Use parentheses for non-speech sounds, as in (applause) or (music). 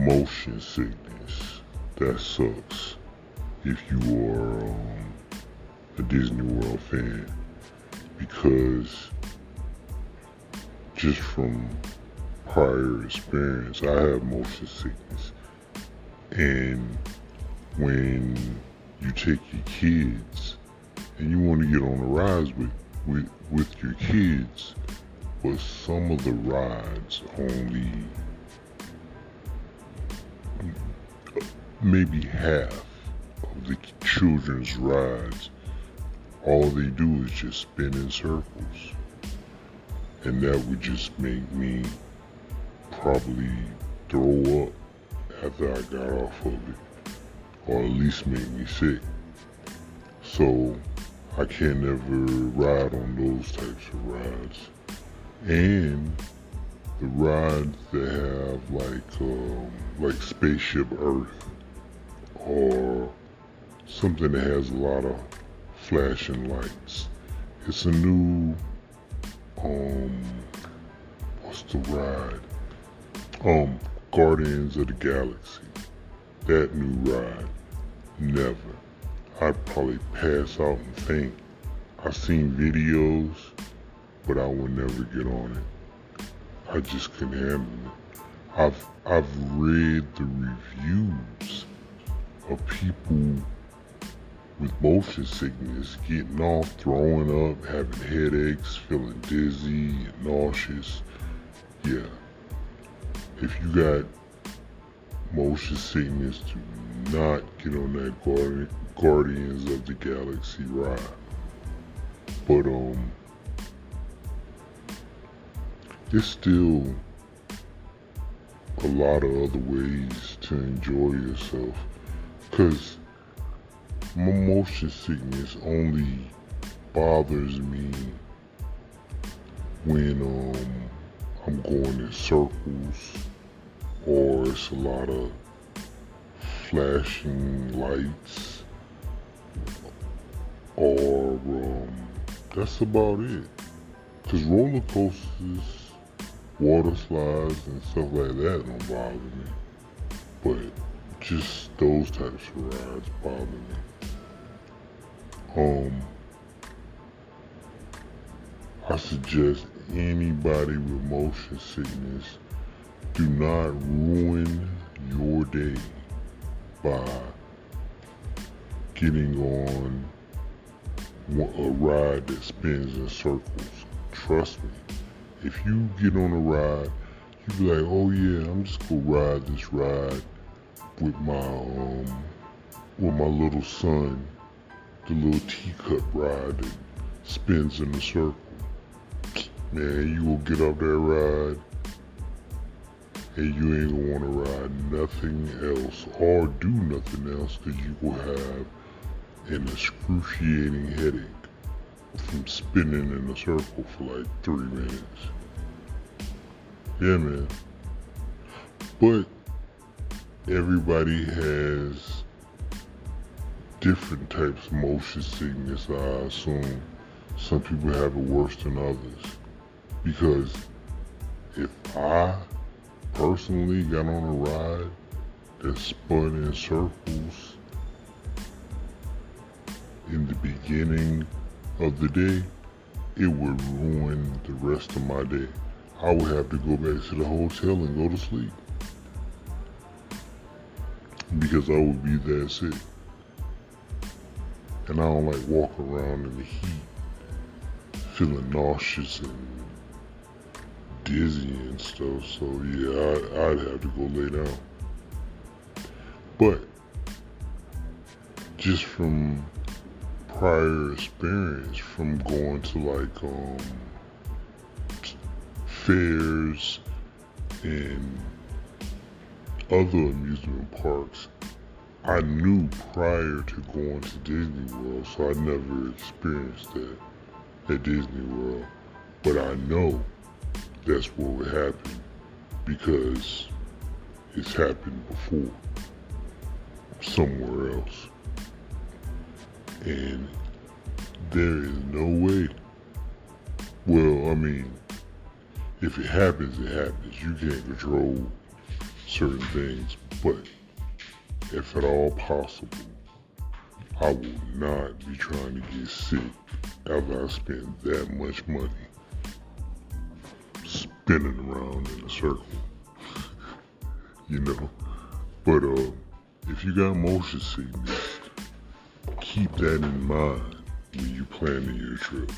motion sickness. That sucks if you are um, a Disney World fan because just from prior experience, I have motion sickness. And when you take your kids and you want to get on the rides with, with, with your kids, but some of the rides only maybe half of the children's rides, all they do is just spin in circles. And that would just make me probably throw up after I got off of it, or at least make me sick. So I can't ever ride on those types of rides. And the rides that have like um, like Spaceship Earth or something that has a lot of flashing lights. It's a new um what's the ride? Um Guardians of the Galaxy. That new ride. Never. I'd probably pass out and faint. I've seen videos, but I would never get on it. I just can't handle it. I've I've read the reviews of people with motion sickness getting off, throwing up, having headaches, feeling dizzy and nauseous. Yeah. If you got motion sickness, do not get on that Guardians of the Galaxy ride. But um there's still a lot of other ways to enjoy yourself. Cause my motion sickness only bothers me when um I'm going in circles or it's a lot of flashing lights or um that's about it. Cause roller coasters, water slides and stuff like that don't bother me. But just those types of rides bother me. Um, I suggest anybody with motion sickness do not ruin your day by getting on a ride that spins in circles. Trust me, if you get on a ride, you be like, oh yeah, I'm just gonna ride this ride with my um with my little son the little teacup ride that spins in a circle. Man, you will get up that ride and you ain't gonna wanna ride nothing else or do nothing else because you will have an excruciating headache from spinning in a circle for like three minutes. Yeah, man. But everybody has different types of motion sickness, I assume. Some people have it worse than others. Because if I personally got on a ride that spun in circles in the beginning of the day, it would ruin the rest of my day. I would have to go back to the hotel and go to sleep. Because I would be that sick and I don't like walking around in the heat feeling nauseous and dizzy and stuff. So yeah, I, would have to go lay down. But just from prior experience from going to like um fairs and other amusement parks I knew prior to going to Disney World, so I never experienced that at Disney World. But I know that's what would happen because it's happened before somewhere else. And there is no way. Well, I mean, if it happens, it happens. You can't control certain things, but if at all possible, I will not be trying to get sick after I spend that much money spinning around in a circle. (laughs) you know? But uh, if you got motion sickness, keep that in mind when you planning your trip.